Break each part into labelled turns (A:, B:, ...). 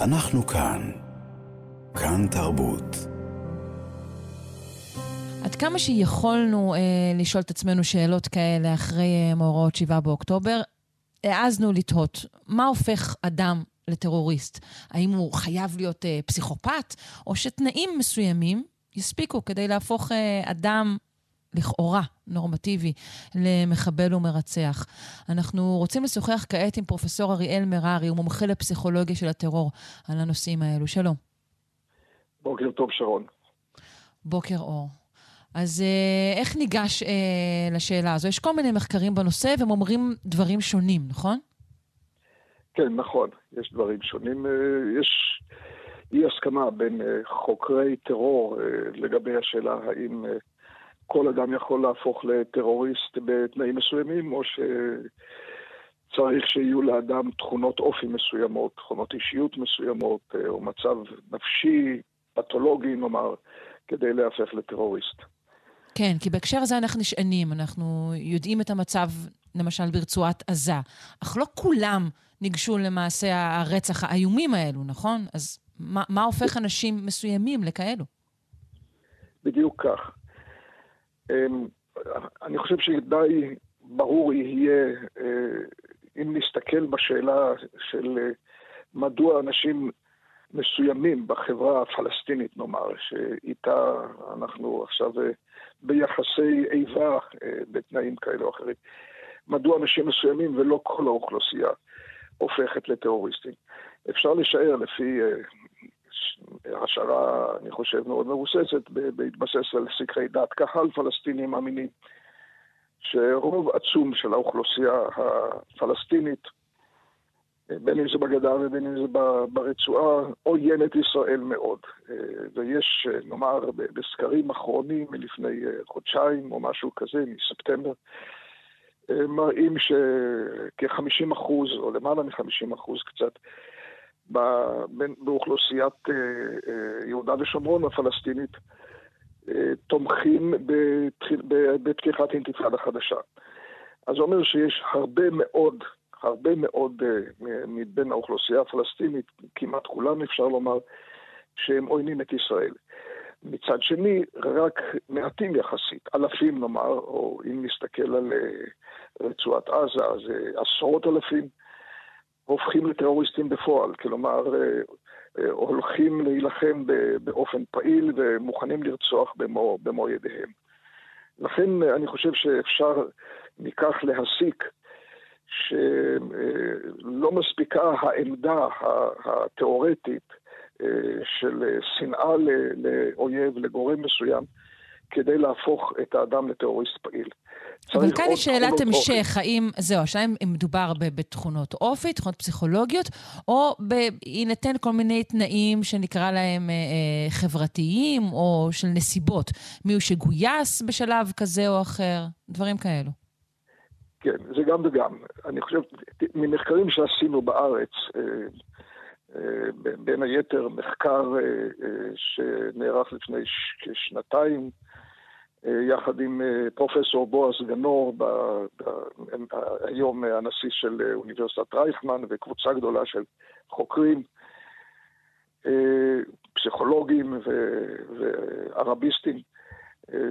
A: אנחנו כאן. כאן תרבות.
B: עד כמה שיכולנו אה, לשאול את עצמנו שאלות כאלה אחרי אה, מאורעות 7 באוקטובר, העזנו לתהות, מה הופך אדם לטרוריסט? האם הוא חייב להיות אה, פסיכופת, או שתנאים מסוימים יספיקו כדי להפוך אה, אדם לכאורה נורמטיבי למחבל ומרצח. אנחנו רוצים לשוחח כעת עם פרופסור אריאל מררי, הוא מומחה לפסיכולוגיה של הטרור, על הנושאים האלו. שלום.
C: בוקר טוב, שרון.
B: בוקר אור. אז אה, איך ניגש אה, לשאלה הזו? יש כל מיני מחקרים בנושא והם אומרים דברים שונים, נכון?
C: כן, נכון. יש דברים שונים. אה, יש אי הסכמה בין אה, חוקרי טרור לגבי השאלה האם כל אדם יכול להפוך לטרוריסט בתנאים מסוימים, או שצריך שיהיו לאדם תכונות אופי מסוימות, תכונות אישיות מסוימות, אה, או מצב נפשי, פתולוגי נאמר, כדי להפך לטרוריסט.
B: כן, כי בהקשר הזה אנחנו נשענים, אנחנו יודעים את המצב, למשל, ברצועת עזה, אך לא כולם ניגשו למעשה הרצח האיומים האלו, נכון? אז מה, מה הופך אנשים מסוימים לכאלו?
C: בדיוק כך. אמ, אני חושב שדי ברור יהיה, אה, אם נסתכל בשאלה של אה, מדוע אנשים מסוימים בחברה הפלסטינית, נאמר, שאיתה אנחנו עכשיו אה, ביחסי איבה בתנאים כאלה או אחרים, מדוע אנשים מסוימים ולא כל האוכלוסייה הופכת לטרוריסטים. אפשר לשער לפי השערה, אני חושב, מאוד מבוססת, בהתבסס על סקרי דעת קהל פלסטינים מאמינים, שרוב עצום של האוכלוסייה הפלסטינית, בין אם זה בגדה ובין אם זה ברצועה, עוינת ישראל מאוד. ויש, נאמר, בסקרים אחרונים מלפני חודשיים או משהו כזה, מספטמבר, מראים שכ-50 אחוז, או למעלה מ-50 אחוז קצת, באוכלוסיית אה, אה, יהודה ושומרון הפלסטינית אה, תומכים בפתיחת אינתיפאדה חדשה. אז זה אומר שיש הרבה מאוד, הרבה מאוד מבין האוכלוסייה הפלסטינית, כמעט כולם אפשר לומר, שהם עוינים את ישראל. מצד שני, רק מעטים יחסית, אלפים נאמר, או אם נסתכל על רצועת עזה, אז עשרות אלפים, הופכים לטרוריסטים בפועל, כלומר אה, אה, הולכים להילחם באופן פעיל ומוכנים לרצוח במו, במו ידיהם. לכן אני חושב שאפשר מכך להסיק שלא מספיקה העמדה התיאורטית אה, של שנאה לאויב, לגורם מסוים, כדי להפוך את האדם לטרוריסט פעיל.
B: אבל כאן יש שאלת המשך, האם, זהו, השאלה אם מדובר בתכונות אופי, תכונות פסיכולוגיות, או בהינתן כל מיני תנאים שנקרא להם אה, אה, חברתיים, או של נסיבות. מי הוא שגויס בשלב כזה או אחר, דברים כאלו.
C: כן, זה גם וגם. אני חושב, ממחקרים שעשינו בארץ, אה, אה, בין היתר מחקר אה, אה, שנערך לפני כשנתיים, יחד עם אה, פרופסור בועז גנור, ב, ב, היום הנשיא של אה, אוניברסיטת רייכמן, וקבוצה גדולה של חוקרים, פסיכולוגים וערביסטים,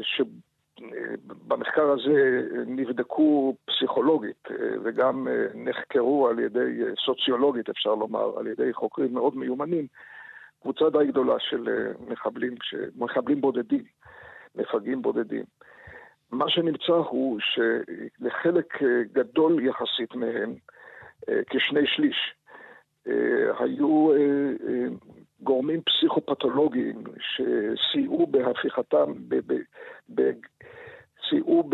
C: שבמחקר הזה נבדקו פסיכולוגית וגם נחקרו על ידי, סוציולוגית אפשר לומר, על ידי חוקרים מאוד מיומנים, קבוצה די גדולה של מחבלים, מחבלים בודדים. מפגעים בודדים. מה שנמצא הוא שלחלק אה, גדול יחסית מהם, אה, כשני שליש, אה, היו גורמים פסיכופתולוגיים שסייעו בהפיכתם, סייעו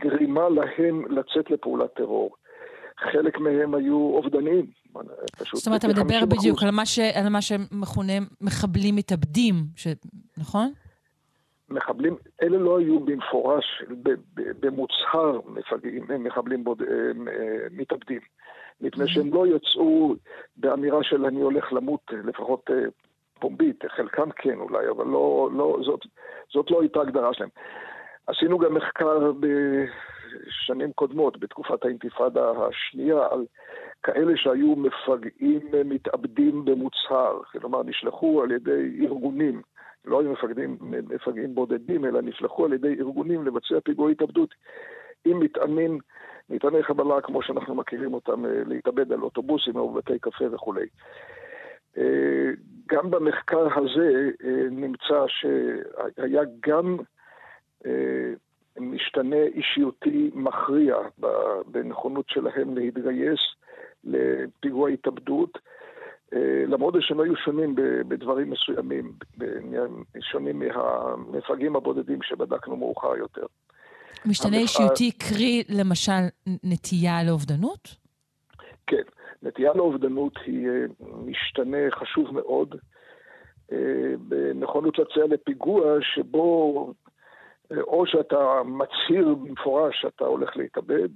C: בגרימה להם לצאת לפעולת טרור. חלק מהם היו אובדניים.
B: זאת אומרת, אתה מדבר בדיוק על מה, ש, על מה שמכונה מחבלים מתאבדים, ש... נכון?
C: מחבלים, אלה לא היו במפורש, במוצהר מפגעים, מחבלים בוד, מתאבדים. מפני שהם לא יצאו באמירה של אני הולך למות, לפחות אה, פומבית, חלקם כן אולי, אבל לא, לא, זאת, זאת לא הייתה הגדרה שלהם. עשינו גם מחקר ב, בשנים קודמות, בתקופת האינתיפאדה השנייה, על כאלה שהיו מפגעים מתאבדים במוצהר, כלומר נשלחו על ידי ארגונים, לא היו מפגעים, מפגעים בודדים, אלא נשלחו על ידי ארגונים לבצע פיגועי התאבדות עם מטענים, מטעני חבלה כמו שאנחנו מכירים אותם, אה, להתאבד על אוטובוסים או בבתי קפה וכולי. אה, גם במחקר הזה אה, נמצא שהיה גם משתנה אישיותי מכריע בנכונות שלהם להתגייס לפיגוע התאבדות, למרות שהם היו שונים בדברים מסוימים, שונים מהמפגעים הבודדים שבדקנו מאוחר יותר.
B: משתנה אישיותי, קרי למשל נטייה לאובדנות?
C: כן, נטייה לאובדנות היא אה, משתנה חשוב מאוד אה, בנכונות להציע לפיגוע שבו אה, או שאתה מצהיר במפורש שאתה הולך להתאבד,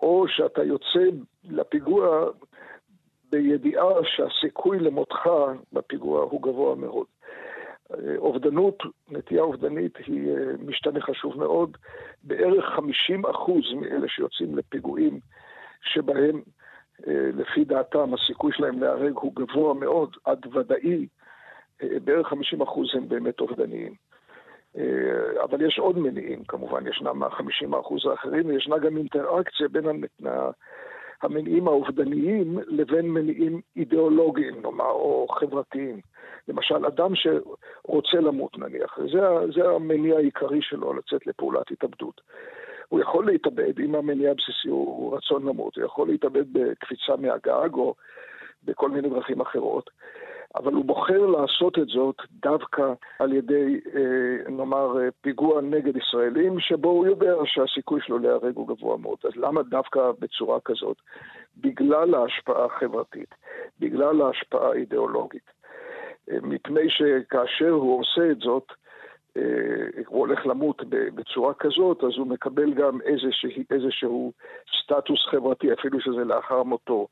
C: או שאתה יוצא לפיגוע בידיעה שהסיכוי למותך בפיגוע הוא גבוה מאוד. אובדנות, נטייה אובדנית היא אה, משתנה חשוב מאוד. בערך 50 אחוז מאלה שיוצאים לפיגועים שבהם אה, לפי דעתם הסיכוי שלהם להיהרג הוא גבוה מאוד, עד ודאי, אה, בערך 50 אחוז הם באמת אובדניים. אבל יש עוד מניעים כמובן, ישנם ה-50 אחוז האחרים, וישנה גם אינטראקציה בין המניעים האובדניים לבין מניעים אידיאולוגיים, נאמר, או חברתיים. למשל, אדם שרוצה למות נניח, זה, זה המניע העיקרי שלו לצאת לפעולת התאבדות. הוא יכול להתאבד, אם המניע הבסיסי הוא רצון למות, הוא יכול להתאבד בקפיצה מהגג או בכל מיני דרכים אחרות. אבל הוא בוחר לעשות את זאת דווקא על ידי, אה, נאמר, אה, פיגוע נגד ישראלים, שבו הוא יודע שהסיכוי שלו להיהרג הוא גבוה מאוד. אז למה דווקא בצורה כזאת? בגלל ההשפעה החברתית, בגלל ההשפעה האידיאולוגית. אה, מפני שכאשר הוא עושה את זאת, הוא הולך למות בצורה כזאת, אז הוא מקבל גם איזשה, איזשהו סטטוס חברתי, אפילו שזה לאחר מותו.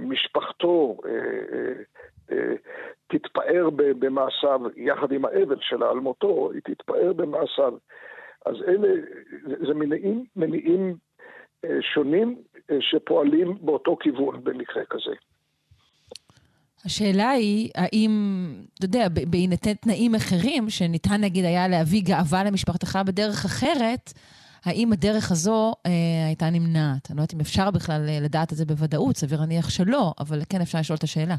C: משפחתו תתפאר במעשיו יחד עם האבל שלה על מותו, היא תתפאר במעשיו. אז אלה, זה מניעים, מניעים אה, שונים אה, שפועלים באותו כיוון במקרה כזה.
B: השאלה היא, האם, אתה יודע, בהינתן תנאים אחרים, שניתן נגיד היה להביא גאווה למשפחתך בדרך אחרת, האם הדרך הזו אה, הייתה נמנעת? אני לא יודעת אם אפשר בכלל אה, לדעת את זה בוודאות, סביר להניח שלא, אבל כן אפשר לשאול את השאלה.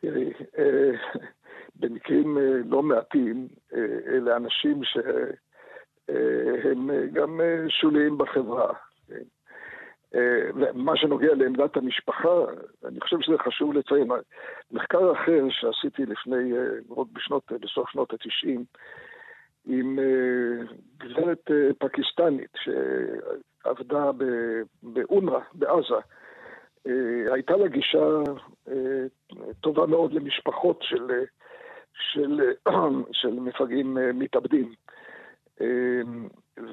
C: תראי, אה, במקרים אה, לא מעטים, אה, אלה אנשים שהם גם שוליים בחברה. מה שנוגע לעמדת המשפחה, אני חושב שזה חשוב לציין. מחקר אחר שעשיתי לפני, עוד בשנות, בסוף שנות ה-90, עם גברת פקיסטנית שעבדה באונר"א, בעזה, הייתה לה גישה אה, טובה מאוד למשפחות של, של, של מפגעים אה, מתאבדים.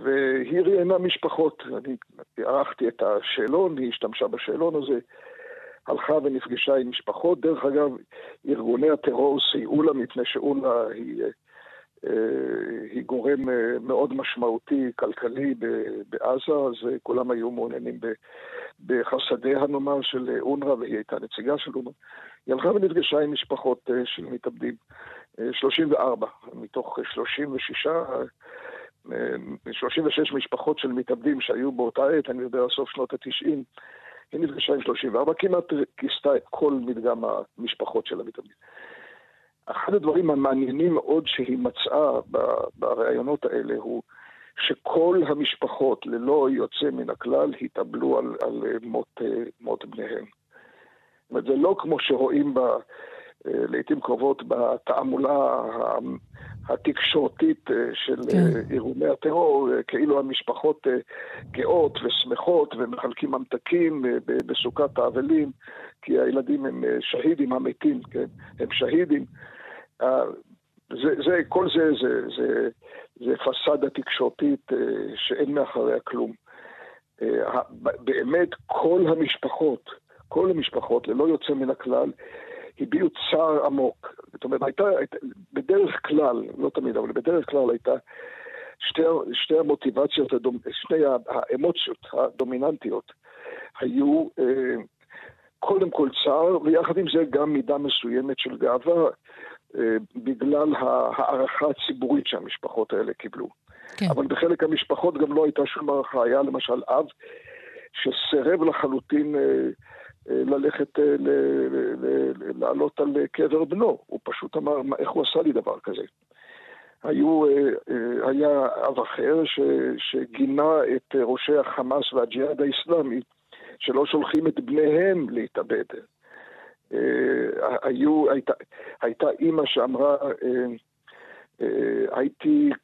C: והיא ראיינה משפחות, אני ערכתי את השאלון, היא השתמשה בשאלון הזה, הלכה ונפגשה עם משפחות. דרך אגב, ארגוני הטרור סייעו לה מפני שאונר"א היא, היא גורם מאוד משמעותי כלכלי בעזה, אז כולם היו מעוניינים בחסדיה נאמר של אונר"א, והיא הייתה נציגה של אונר"א. היא הלכה ונפגשה עם משפחות אה, של מתאבדים, 34 אה, מתוך 36, 36 אה, משפחות של מתאבדים שהיו באותה עת, אני יודע, סוף שנות ה-90, היא נפגשה עם 34, כמעט כיסתה את כל מדגם המשפחות של המתאבדים. אחד הדברים המעניינים מאוד שהיא מצאה בראיונות האלה הוא שכל המשפחות, ללא יוצא מן הכלל, התאבלו על, על מות, מות בניהם. זאת אומרת, זה לא כמו שרואים ב, לעיתים קרובות בתעמולה התקשורתית של כן. ארגוני הטרור, כאילו המשפחות גאות ושמחות ומחלקים ממתקים בסוכת האבלים, כי הילדים הם שהידים המתים, כן? הם שהידים. זה, זה, כל זה, זה, זה, זה פסאדה תקשורתית אה, שאין מאחוריה כלום. אה, באמת כל המשפחות, כל המשפחות, ללא יוצא מן הכלל, הביעו צער עמוק. זאת אומרת, הייתה, הייתה, בדרך כלל, לא תמיד, אבל בדרך כלל הייתה שתי, שתי המוטיבציות, הדומ, שני האמוציות הדומיננטיות היו אה, קודם כל צער, ויחד עם זה גם מידה מסוימת של גאווה, אה, בגלל ההערכה הציבורית שהמשפחות האלה קיבלו. כן. אבל בחלק המשפחות גם לא הייתה שום הערכה. היה למשל אב שסירב לחלוטין אה, ללכת לעלות על קבר בנו. הוא פשוט אמר, איך הוא עשה לי דבר כזה? היו, היה אב אחר ש, שגינה את ראשי החמאס והג'יהאד האיסלאמי שלא שולחים את בניהם להתאבד. היו, הייתה, הייתה אימא שאמרה, הייתי אה, אה,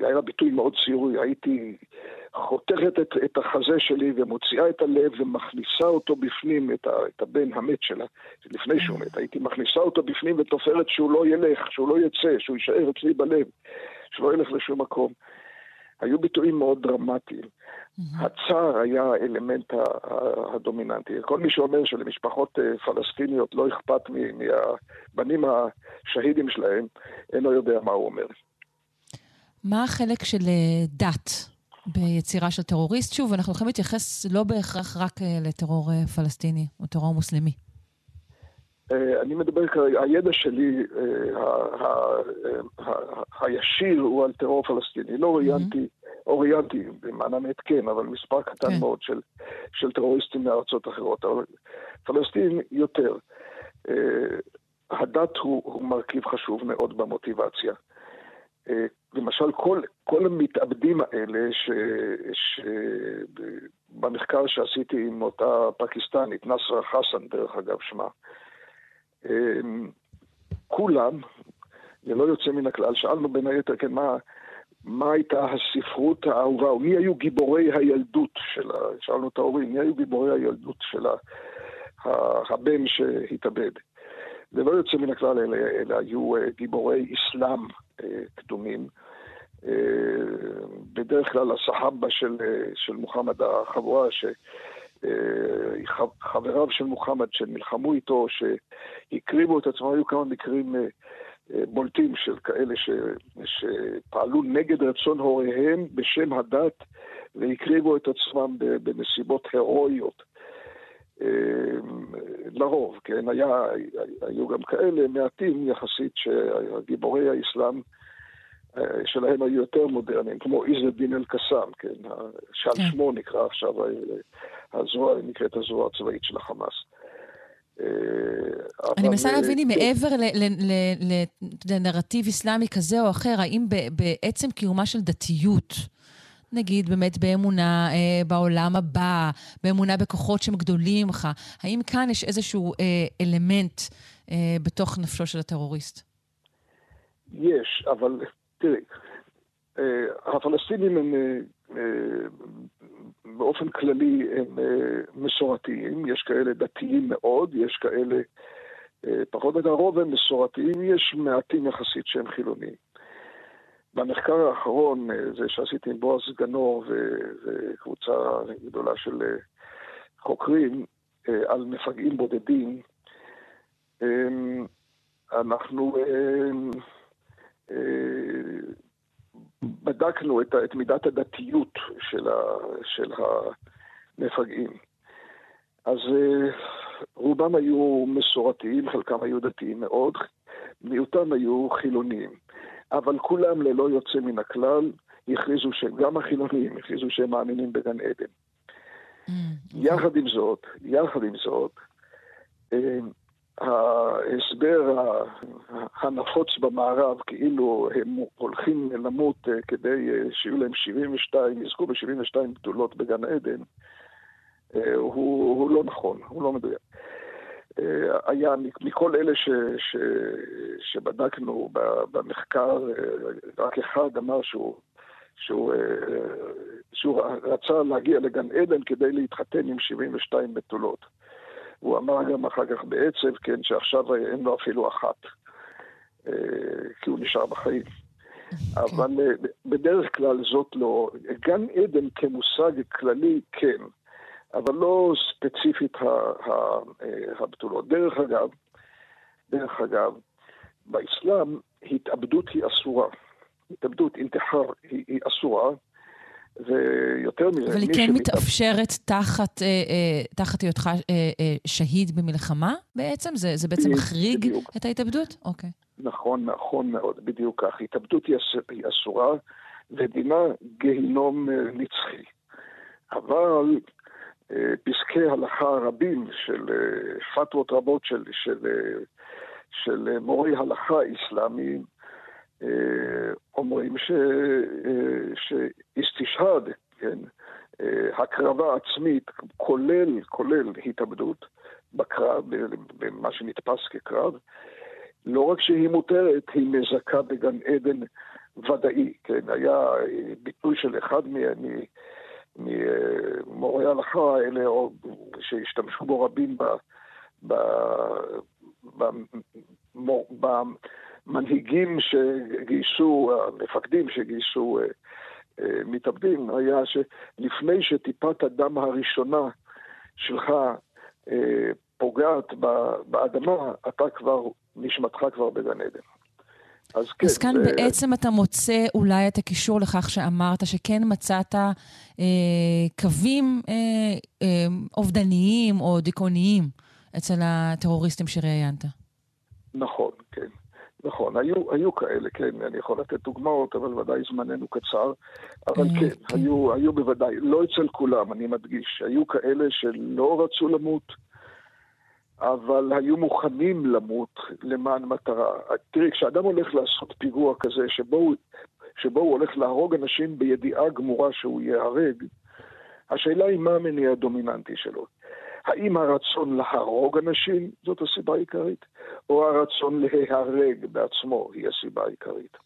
C: היה לה ביטוי מאוד ציורי, הייתי חותכת את, את החזה שלי ומוציאה את הלב ומכניסה אותו בפנים, את, ה, את הבן המת שלה, לפני שהוא מת, הייתי מכניסה אותו בפנים ותופרת שהוא לא ילך, שהוא לא יצא, שהוא יישאר אצלי בלב, שלא ילך לשום מקום. היו ביטויים מאוד דרמטיים. הצער היה האלמנט הדומיננטי. כל מי שאומר שלמשפחות אה, פלסטיניות לא אכפת מהבנים השהידים שלהם, אינו יודע מה הוא אומר.
B: מה החלק של אה, דת ביצירה של טרוריסט? שוב, אנחנו יכולים להתייחס לא בהכרח רק אה, לטרור אה, פלסטיני או טרור מוסלמי.
C: אני מדבר כרגע, הידע שלי הישיר הוא על טרור פלסטיני. לא ראיינתי, או ראיינתי, במען האמת כן, אבל מספר קטן כן. מאוד של טרוריסטים מארצות אחרות. אבל פלסטין יותר. הדת הוא מרכיב חשוב מאוד במוטיבציה. אה, למשל, כל, כל המתאבדים האלה, שבמחקר ש... שעשיתי עם אותה פקיסטנית, נסרה חסן, דרך אגב שמה, אה, כולם, ללא יוצא מן הכלל, שאלנו בין היתר, כן, מה, מה הייתה הספרות האהובה, או מי היו גיבורי הילדות שלה, שאלנו את ההורים, מי היו גיבורי הילדות של הבן שהתאבד. ללא יוצא מן הכלל, אלה, אלה היו אה, גיבורי אסלאם קדומים. אה, בדרך כלל הסחאבה של, של מוחמד החבורה, שחבריו של מוחמד שנלחמו איתו, שהקריבו את עצמם, היו כמה מקרים בולטים של כאלה ש, שפעלו נגד רצון הוריהם בשם הדת והקריבו את עצמם בנסיבות הירואיות. לרוב, כן, היה, היו גם כאלה מעטים יחסית שהגיבורי האסלאם אה, שלהם היו יותר מודרניים, כמו עז א-דין אל-קסאם, כן, שעל כן. שמו נקרא עכשיו, הזרוע, נקראת הזרוע הצבאית של החמאס.
B: אה, אני מנסה להבין אם מעבר לנרטיב אסלאמי כזה או אחר, האם בעצם קיומה של דתיות, נגיד באמת באמונה אה, בעולם הבא, באמונה בכוחות שהם גדולים ממך, האם כאן יש איזשהו אה, אלמנט אה, בתוך נפשו של הטרוריסט?
C: יש, אבל תראי, אה, הפלסטינים הם אה, אה, באופן כללי הם אה, מסורתיים, יש כאלה דתיים מאוד, יש כאלה אה, פחות או יותר, הרוב הם מסורתיים, יש מעטים יחסית שהם חילונים. במחקר האחרון, אה, זה שעשיתי עם בועז גנור וקבוצה גדולה של אה, חוקרים אה, על מפגעים בודדים, אמ, אנחנו בדקנו את, מידת הדתיות של, של המפגעים. אז רובם היו מסורתיים, חלקם היו דתיים מאוד, מיעוטם היו חילוניים. אבל כולם ללא יוצא מן הכלל הכריזו שהם, גם החילונים הכריזו שהם מאמינים בגן עדן. Mm, okay. יחד עם זאת, יחד עם זאת, אה, ההסבר הנפוץ במערב, כאילו הם הולכים למות אה, כדי אה, שיהיו להם 72, יזכו ב-72 גדולות בגן עדן, הוא, הוא לא נכון, הוא לא מדויק. אה, היה מכל אלה ש, ש, שבדקנו במחקר, אה, רק אחד אמר שהוא, שהוא, אה, שהוא רצה להגיע לגן עדן כדי להתחתן עם 72 בתולות. הוא אמר גם אחר כך בעצב, כן, שעכשיו אין לו אפילו אחת, כי הוא נשאר בחיים. אוקיי. אבל בדרך כלל זאת לא. גן עדן כמושג כללי, כן. אבל לא ספציפית הבתולות. דרך אגב, דרך אגב, באסלאם התאבדות היא אסורה. התאבדות, אינתיחר, היא, היא אסורה. ויותר מזה,
B: אבל היא כן. מתאפשרת תחת, אה, אה, תחת היותך אה, אה, שהיד במלחמה בעצם? זה, זה בעצם מחריג בדיוק. את ההתאבדות? אוקיי.
C: נכון, נכון מאוד, בדיוק כך. התאבדות היא, היא אסורה, ודינה גיהינום אה, נצחי. אבל אה, פסקי הלכה רבים של אה, פתוות רבות של, של, של מורי הלכה אסלאמיים אומרים ש, שאיסטישהד, כן, הקרבה עצמית, כולל, כולל התאבדות בקרב, במה שנתפס כקרב, לא רק שהיא מותרת, היא מזכה בגן עדן ודאי, כן, היה ביטוי של אחד ממורי ההלכה האלה, או שהשתמשו בו רבים. במנהיגים שגייסו, המפקדים שגייסו אה, אה, מתאבדים, היה שלפני שטיפת הדם הראשונה שלך אה, פוגעת באדמה, אתה כבר, נשמתך כבר בגן עדן.
B: אז כן. אז כאן זה... בעצם אתה מוצא אולי את הקישור לכך שאמרת שכן מצאת אה, קווים אה, אה, אובדניים או דיכאוניים אצל הטרוריסטים שראיינת.
C: נכון, כן. נכון, היו, היו כאלה, כן, אני יכול לתת דוגמאות, אבל ודאי זמננו קצר. אבל אה, כן, כן. היו, היו בוודאי, לא אצל כולם, אני מדגיש, היו כאלה שלא רצו למות, אבל היו מוכנים למות למען מטרה. תראי, כשאדם הולך לעשות פיגוע כזה, שבו, שבו הוא הולך להרוג אנשים בידיעה גמורה שהוא ייהרג, השאלה היא מה המניע הדומיננטי שלו. האם הרצון להרוג אנשים זאת הסיבה העיקרית, או הרצון להיהרג בעצמו היא הסיבה העיקרית.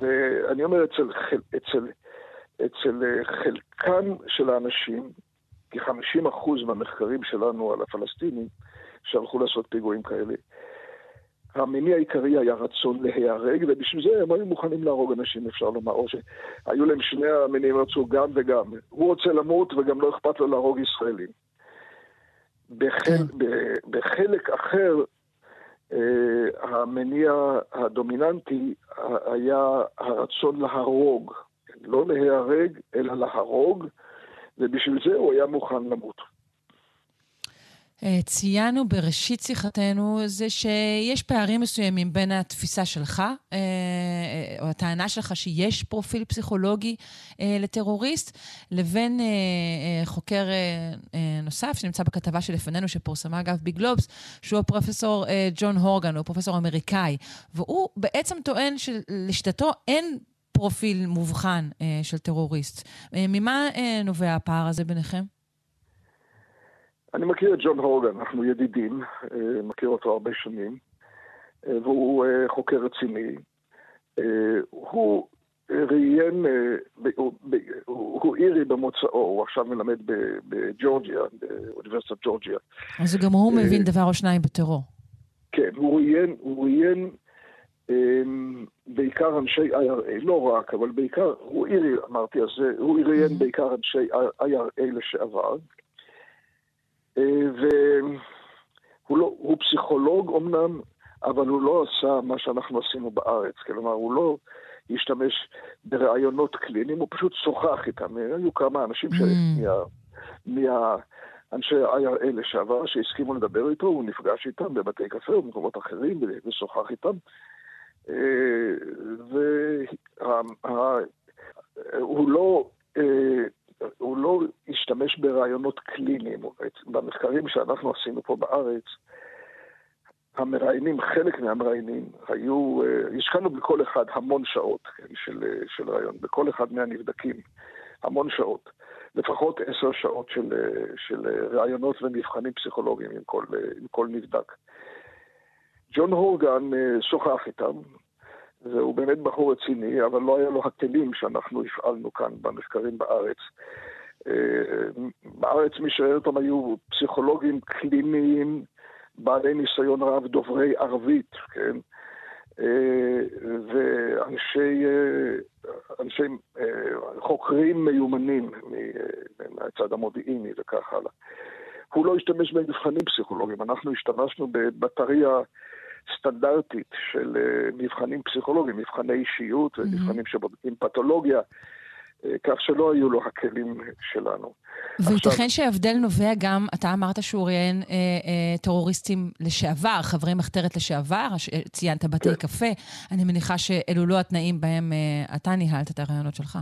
C: ואני אומר, אצל, אצל, אצל חלקם של האנשים, כ-50% מהמחקרים שלנו על הפלסטינים שהלכו לעשות פיגועים כאלה, המניע העיקרי היה רצון להיהרג, ובשביל זה הם היו מוכנים להרוג אנשים, אפשר לומר, או שהיו להם שני המניעים, רצו גם וגם. הוא רוצה למות וגם לא אכפת לו להרוג ישראלים. בחל, כן. בחלק אחר, אה, המניע הדומיננטי היה הרצון להרוג, לא להיהרג, אלא להרוג, ובשביל זה הוא היה מוכן למות.
B: אה, ציינו בראשית שיחתנו זה שיש פערים מסוימים בין התפיסה שלך, אה, אה, או הטענה שלך שיש פרופיל פסיכולוגי לטרוריסט, לבין חוקר נוסף שנמצא בכתבה שלפנינו, שפורסמה אגב בגלובס, שהוא הפרופסור ג'ון הורגן, הוא פרופסור אמריקאי, והוא בעצם טוען שלשיטתו אין פרופיל מובחן של טרוריסט. ממה נובע הפער הזה ביניכם?
C: אני מכיר את ג'ון הורגן, אנחנו ידידים, אה, מכיר אותו הרבה שנים, אה, והוא אה, חוקר רציני. הוא ראיין, הוא אירי במוצאו, הוא עכשיו מלמד בג'ורג'יה, באוניברסיטת ג'ורג'יה.
B: אז גם הוא מבין דבר או שניים בטרור.
C: כן, הוא ראיין, הוא ראיין בעיקר אנשי IRA, לא רק, אבל בעיקר, הוא אירי, אמרתי, אז הוא ראיין בעיקר אנשי IRA לשעבר. והוא לא, הוא פסיכולוג אמנם, אבל הוא לא עשה מה שאנחנו עשינו בארץ. כלומר, הוא לא השתמש בראיונות קליניים, הוא פשוט שוחח איתם. היו כמה אנשים mm. מה... מה... אנשי IRA לשעבר שהסכימו לדבר איתו, הוא נפגש איתם בבתי קפה או במקומות אחרים ושוחח איתם. אה, והוא לא אה, לא השתמש ברעיונות קליניים. במחקרים שאנחנו עשינו פה בארץ, המראיינים, חלק מהמראיינים, היו, אה, השקענו בכל אחד המון שעות כן, של, של רעיון, בכל אחד מהנבדקים, המון שעות. לפחות עשר שעות של, של ראיונות ומבחנים פסיכולוגיים עם כל, עם כל נבדק. ג'ון הורגן שוחח איתם, והוא באמת בחור רציני, אבל לא היה לו הכלים שאנחנו הפעלנו כאן במחקרים בארץ. אה, בארץ מי שראה אותם היו פסיכולוגים קליניים, בעלי ניסיון רב, דוברי ערבית, כן? אה, ואנשי אה, אנשי, חוקרים מיומנים מהצד המודיעיני וכך הלאה. הוא לא השתמש במבחנים פסיכולוגיים, אנחנו השתמשנו בבטריה סטנדרטית של מבחנים פסיכולוגיים, מבחני אישיות ומבחנים. שבודקים פתולוגיה. כך שלא היו לו הכלים שלנו.
B: וייתכן עכשיו... שההבדל נובע גם, אתה אמרת שהוא ראיין אה, אה, טרוריסטים לשעבר, חברי מחתרת לשעבר, ציינת בתי כן. קפה. אני מניחה שאלו לא התנאים בהם אה, אתה ניהלת את הרעיונות שלך.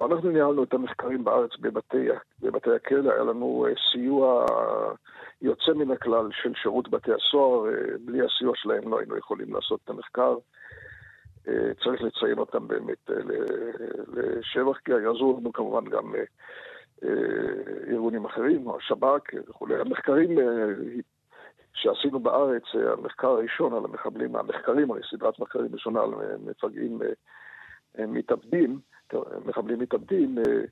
C: אנחנו ניהלנו את המחקרים בארץ בבתי, בבתי הכלא, היה לנו אה, סיוע יוצא מן הכלל של שירות בתי הסוהר, אה, בלי הסיוע שלהם לא היינו יכולים לעשות את המחקר. אה, צריך לציין אותם באמת לשבח, כי יעזרו לנו כמובן גם ארגונים אחרים, השב"כ וכולי. המחקרים שעשינו בארץ, המחקר הראשון על המחבלים, המחקרים, הרי סדרת מחקרים ראשונה על מפגעים מתאבדים, מחבלים מתאבדים, אה,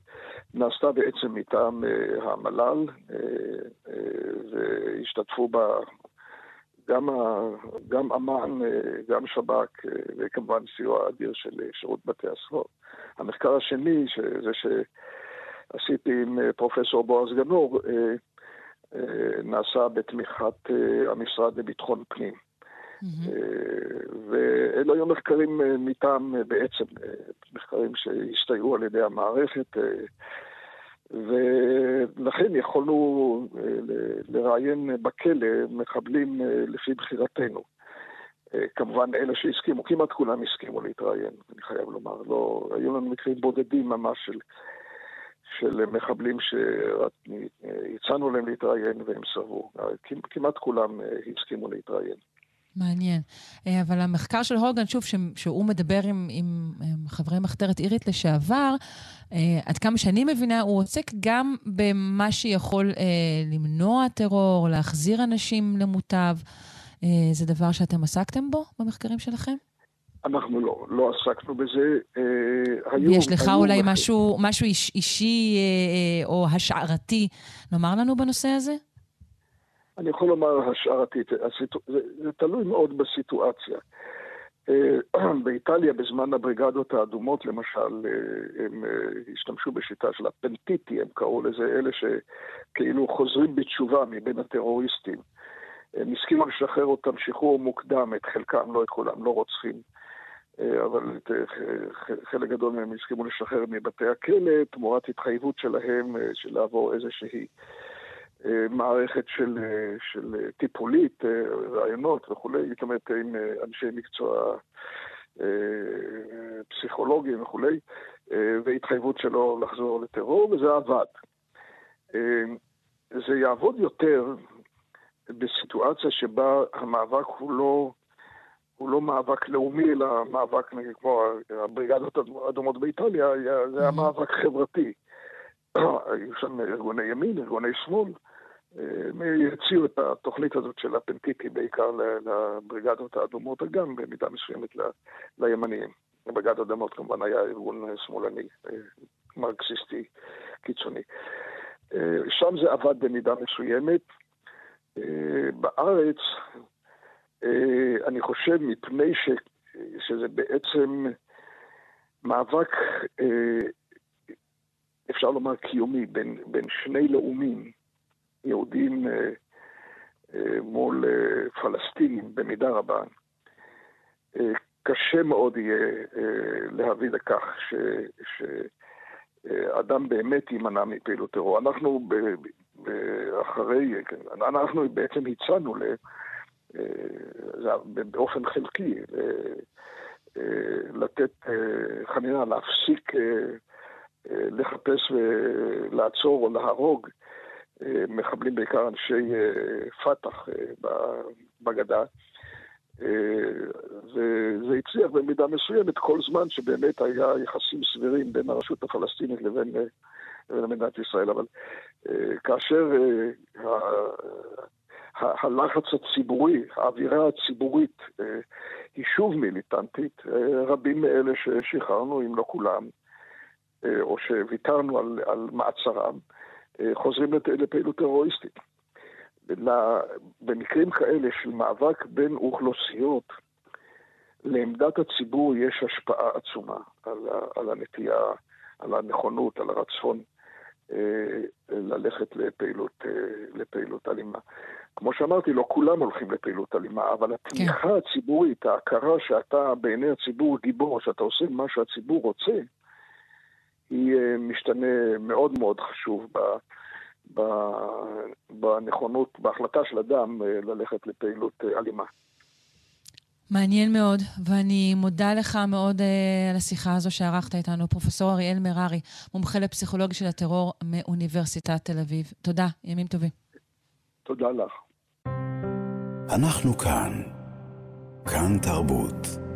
C: נעשתה בעצם מטעם אה, המל"ל, אה, והשתתפו בה גם, גם אמ"ן, גם שב"כ, וכמובן סיוע אדיר של שירות בתי הסוהר. המחקר השני, זה שעשיתי עם פרופסור בועז גנור, נעשה בתמיכת המשרד לביטחון פנים. ואלו היו מחקרים אה, מטעם אה, בעצם, אה, מחקרים שהסתייעו על ידי המערכת, ולכן יכולנו לראיין בכלא מחבלים לפי בחירתנו. כמובן, אלה שהסכימו, כמעט כולם הסכימו להתראיין, אני חייב לומר. לא, היו לנו מקרים בודדים ממש של, של מחבלים שהצענו להם להתראיין והם סרבו. כמעט כולם הסכימו להתראיין.
B: מעניין. אה, אבל המחקר של הורגן, שוב, שהוא מדבר עם, עם, חברי מחתרת אירית לשעבר, אה, עד כמה שאני מבינה, הוא עוסק גם במה שיכול אה, למנוע טרור, להחזיר אנשים למוטב. זה דבר שאתם עסקתם בו במחקרים שלכם?
C: אנחנו לא, לא עסקנו בזה.
B: היו, יש לך היו אולי מח... משהו, משהו איש, אישי או השערתי לומר לנו בנושא הזה?
C: אני יכול לומר השערתית. זה, זה תלוי מאוד בסיטואציה. אה, באיטליה בזמן הבריגדות האדומות למשל, אה, הם אה, השתמשו בשיטה של הפנטיטי, הם קראו לזה, אלה שכאילו חוזרים בתשובה מבין הטרוריסטים. הם הסכימו לשחרר אותם שחרור מוקדם, את חלקם, לא את כולם, לא רוצחים. אבל את חלק גדול מהם הסכימו לשחרר מבתי הכלא תמורת התחייבות שלהם של לעבור איזושהי מערכת של, אה, של טיפולית, אה, רעיונות וכולי, זאת אומרת עם אנשי מקצוע פסיכולוגיים וכולי, והתחייבות שלו לחזור לטרור, וזה עבד. זה יעבוד יותר בסיטואציה שבה המאבק הוא לא, הוא לא מאבק לאומי, אלא מאבק, נגיד, כמו הבריגדות האדומות באיטליה, זה היה מאבק חברתי. היו שם ארגוני ימין, ארגוני שמאל, הם הציעו את התוכנית הזאת של הפנטיטי בעיקר לבריגדות האדומות, וגם במידה מסוימת לימניים. הבריגדות האדומות כמובן היה ארגון שמאלני, מרקסיסטי קיצוני. שם זה עבד במידה מסוימת. בארץ, אני חושב מפני ש, שזה בעצם מאבק, אפשר לומר קיומי, בין, בין שני לאומים. יהודים אה, אה, מול אה, פלסטינים במידה רבה, קשה מאוד יהיה להביא לכך ש, שאדם באמת יימנע מפעילות טרור. אנחנו אחרי, אנחנו בעצם הצענו ל... באופן חלקי, לתת חנינה, להפסיק לחפש ולעצור או להרוג מחבלים בעיקר אנשי אה, פת"ח אה, בגדה. וזה אה, הצליח במידה מסוימת כל זמן שבאמת היה יחסים סבירים בין הרשות הפלסטינית לבין, לבין מדינת ישראל. אבל כאשר הלחץ הציבורי, האווירה הציבורית היא שוב מיליטנטית, רבים מאלה ששחררנו, אם לא כולם, או שוויתרנו על, על מעצרם, חוזרים לפעילות טרוריסטית. במקרים כאלה של מאבק בין אוכלוסיות, לעמדת הציבור יש השפעה עצומה על, על הנטייה, על הנכונות, על הרצון אה, ללכת לפעילות, אה, לפעילות אלימה. כמו שאמרתי, לא כולם הולכים לפעילות אלימה, אבל התמיכה כן. הציבורית, ההכרה שאתה בעיני הציבור גיבור, שאתה עושה מה שהציבור רוצה, היא אה, משתנה מאוד מאוד חשוב ב, ב, בנכונות, בהחלטה של אדם אה, ללכת לפעילות אה, אלימה.
B: מעניין מאוד, ואני מודה לך מאוד על השיחה הזו שערכת איתנו, פרופ' אריאל מררי, מומחה לפסיכולוגיה של הטרור מאוניברסיטת תל אביב. תודה, ימים טובים.
C: תודה לך.
A: אנחנו כאן. כאן תרבות.